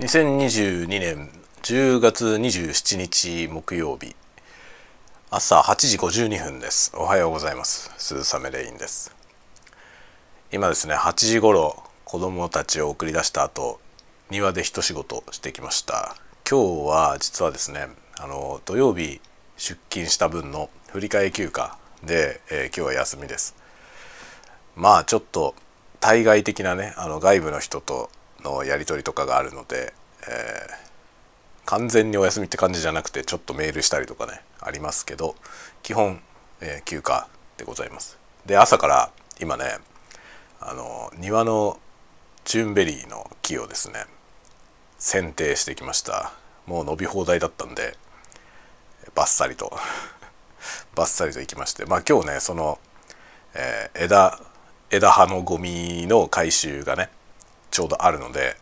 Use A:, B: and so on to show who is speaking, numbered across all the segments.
A: 2022年10月27日木曜日朝8時52分です。おはようございます。鈴雨レインです。今ですね8時頃子供たちを送り出した後庭で一仕事してきました。今日は実はですねあの土曜日出勤した分の振り替休暇で、えー、今日は休みです。まあちょっと対外的なねあの外部の人とのやり取りとかがあるので、えー、完全にお休みって感じじゃなくてちょっとメールしたりとかねありますけど基本、えー、休暇でございます。で朝から今ねあの庭のチューンベリーの木をですね剪定してきましたもう伸び放題だったんでバッサリと バッサリといきましてまあ今日ねその、えー、枝枝葉のゴミの回収がねちょうどあるので、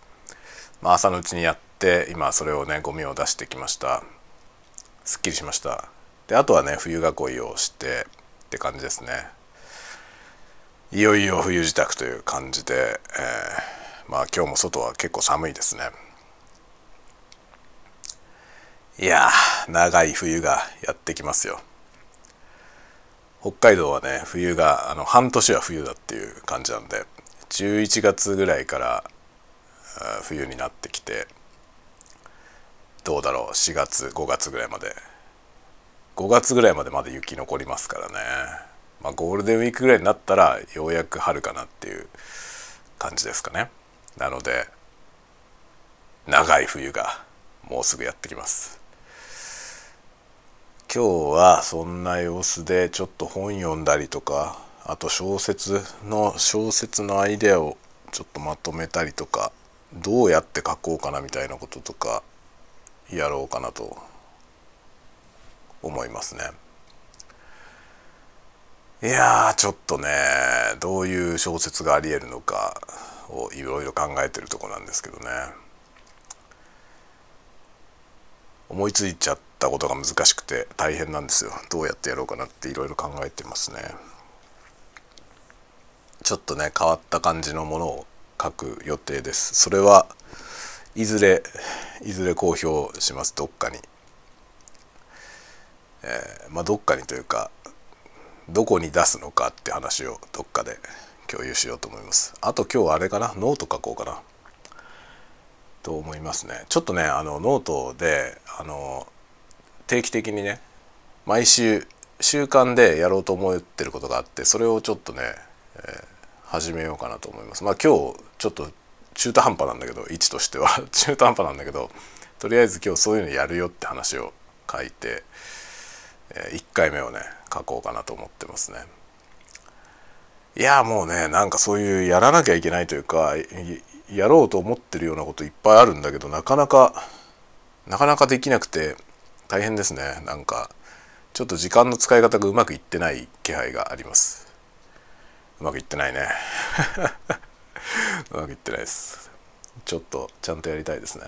A: まあ、朝のうちにやって今それをねゴミを出してきました。すっきりしました。であとはね冬囲いをしてって感じですね。いよいよ冬支度という感じで、えー、まあ今日も外は結構寒いですね。いや長い冬がやってきますよ。北海道はね冬があの半年は冬だっていう感じなんで。11月ぐらいから冬になってきてどうだろう4月5月ぐらいまで。5月ぐらいまでまだ雪残りますからね。まあゴールデンウィークぐらいになったらようやく春かなっていう感じですかね。なので長い冬がもうすぐやってきます。今日はそんな様子でちょっと本読んだりとかあと小説の小説のアイデアをちょっとまとめたりとかどうやって書こうかなみたいなこととかやろうかなと思いますね。いやちょっとねどういう小説がありえるのかをいろいろ考えてるとこなんですけどね思いついちゃったことが難しくて大変なんですよどうやってやろうかなっていろいろ考えてますね。ちょっとね変わった感じのものを書く予定です。それはいずれいずれ公表しますどっかに、えー、まあどっかにというかどこに出すのかって話をどっかで共有しようと思います。あと今日はあれかな？ノート書こうかな。と思いますね。ちょっとねあのノートであの定期的にね毎週習慣でやろうと思ってることがあってそれをちょっとね、えー始めようかなと思います。まあ今日ちょっと中途半端なんだけど位置としては 中途半端なんだけどとりあえず今日そういうのやるよって話を書いて、え1回目をね書こうかなと思ってますね。いやもうねなんかそういうやらなきゃいけないというかやろうと思ってるようなこといっぱいあるんだけどなかなかなかなかできなくて大変ですねなんかちょっと時間の使い方がうまくいってない気配があります。うまくいってないね。うまくいってないです。ちょっとちゃんとやりたいですね。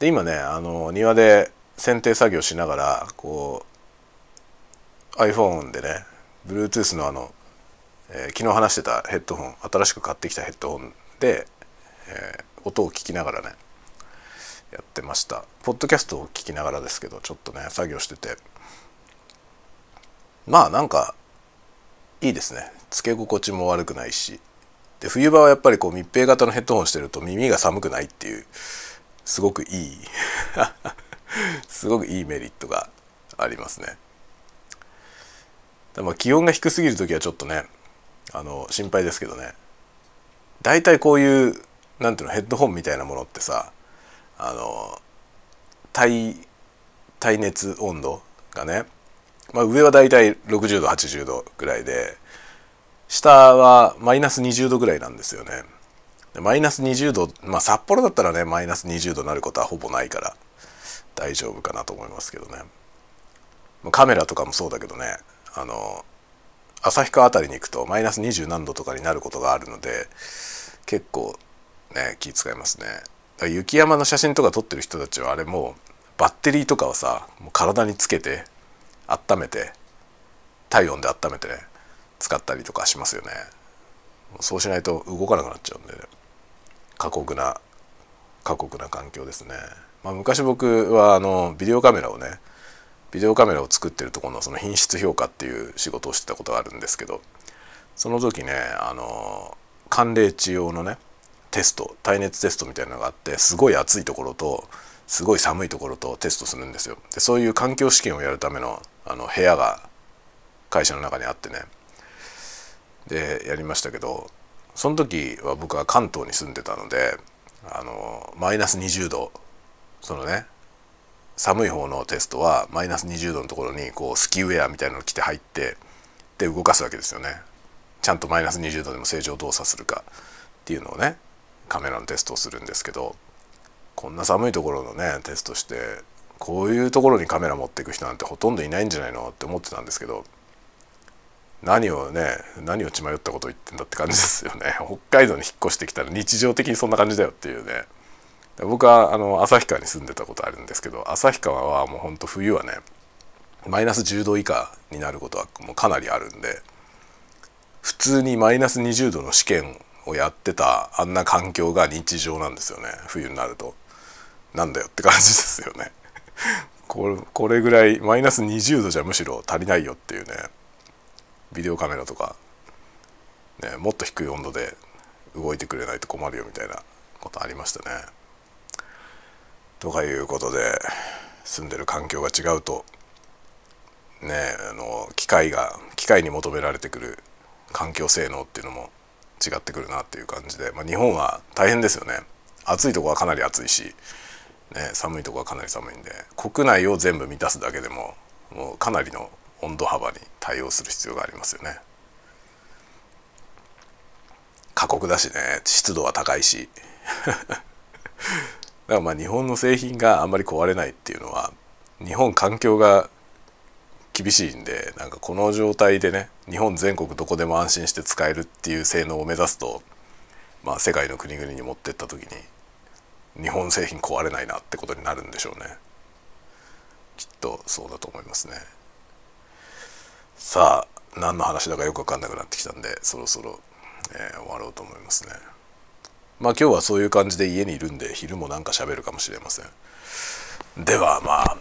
A: で今ねあの庭で剪定作業しながらこう iPhone でね Bluetooth のあの、えー、昨日話してたヘッドホン新しく買ってきたヘッドホンで、えー、音を聞きながらねやってました。ポッドキャストを聞きながらですけどちょっとね作業してて。まあなんかいいですね。つけ心地も悪くないし。で冬場はやっぱりこう密閉型のヘッドホンしてると耳が寒くないっていうすごくいい すごくいいメリットがありますね。でも気温が低すぎる時はちょっとねあの心配ですけどね。大体こういうなんていうのヘッドホンみたいなものってさあの耐耐熱温度がねまあ、上はだいたい60度80度ぐらいで下はマイナス20度ぐらいなんですよね。マイナス20度まあ札幌だったらねマイナス20度になることはほぼないから大丈夫かなと思いますけどね。カメラとかもそうだけどねあの旭川辺りに行くとマイナス20何度とかになることがあるので結構ね気遣いますね。雪山の写真とか撮ってる人たちはあれもうバッテリーとかをさもう体につけて温めて体温で温めてね使ったりとかしますよね。そうしないと動かなくなっちゃうんで、ね、過酷な過酷な環境ですね、まあ、昔僕はあのビデオカメラをねビデオカメラを作ってるところのその品質評価っていう仕事をしてたことがあるんですけどその時ねあの寒冷地用のねテスト耐熱テストみたいなのがあってすごい暑いところとすごい寒いところとテストするんですよ。でそういう環境試験をやるためのあの部屋が会社の中にあってねでやりましたけどその時は僕は関東に住んでたのであのマイナス20度そのね寒い方のテストはマイナス20度のところにこうスキーウェアみたいなの着て入ってで動かすわけですよね。ちゃんとマイナス20度でも正常動作するかっていうのをねカメラのテストをするんですけどこんな寒いところのねテストしてこういうところにカメラ持っていく人なんてほとんどいないんじゃないのって思ってたんですけど何をね何を血迷ったこと言ってんだって感じですよね。北海道に引っ越してきたら日常的にそんな感じだよっていうね。僕はあの旭川に住んでたことあるんですけど旭川はもうほんと冬はねマイナス10度以下になることはもうかなりあるんで普通にマイナス20度の試験をやってたあんな環境が日常なんですよね。冬になると。なんだよって感じですよね。これこれぐらいマイナス20度じゃむしろ足りないよっていうね。ビデオカメラとか、ね、もっと低い温度で動いてくれないと困るよみたいなことありましたね。とかいうことで住んでる環境が違うとねあの機械が機械に求められてくる環境性能っていうのも違ってくるなっていう感じで、まあ、日本は大変ですよね暑いとこはかなり暑いし、ね、寒いとこはかなり寒いんで国内を全部満たすだけでももうかなりの温度幅に対応する必要がありますよね。過酷だしね。湿度は高いし。だからまあ日本の製品があんまり壊れないっていうのは日本環境が厳しいんでなんかこの状態でね日本全国どこでも安心して使えるっていう性能を目指すとまあ世界の国々に持ってった時に日本製品壊れないなってことになるんでしょうね。きっとそうだと思いますね。さあ何の話だかよく分かんなくなってきたんでそろそろ、えー、終わろうと思いますね。まあ今日はそういう感じで家にいるんで昼もなんか喋るかもしれません。ではまあ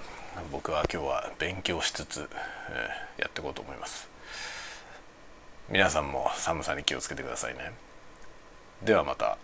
A: 僕は今日は勉強しつつ、えー、やっていこうと思います。皆さんも寒さに気をつけてくださいね。ではまた。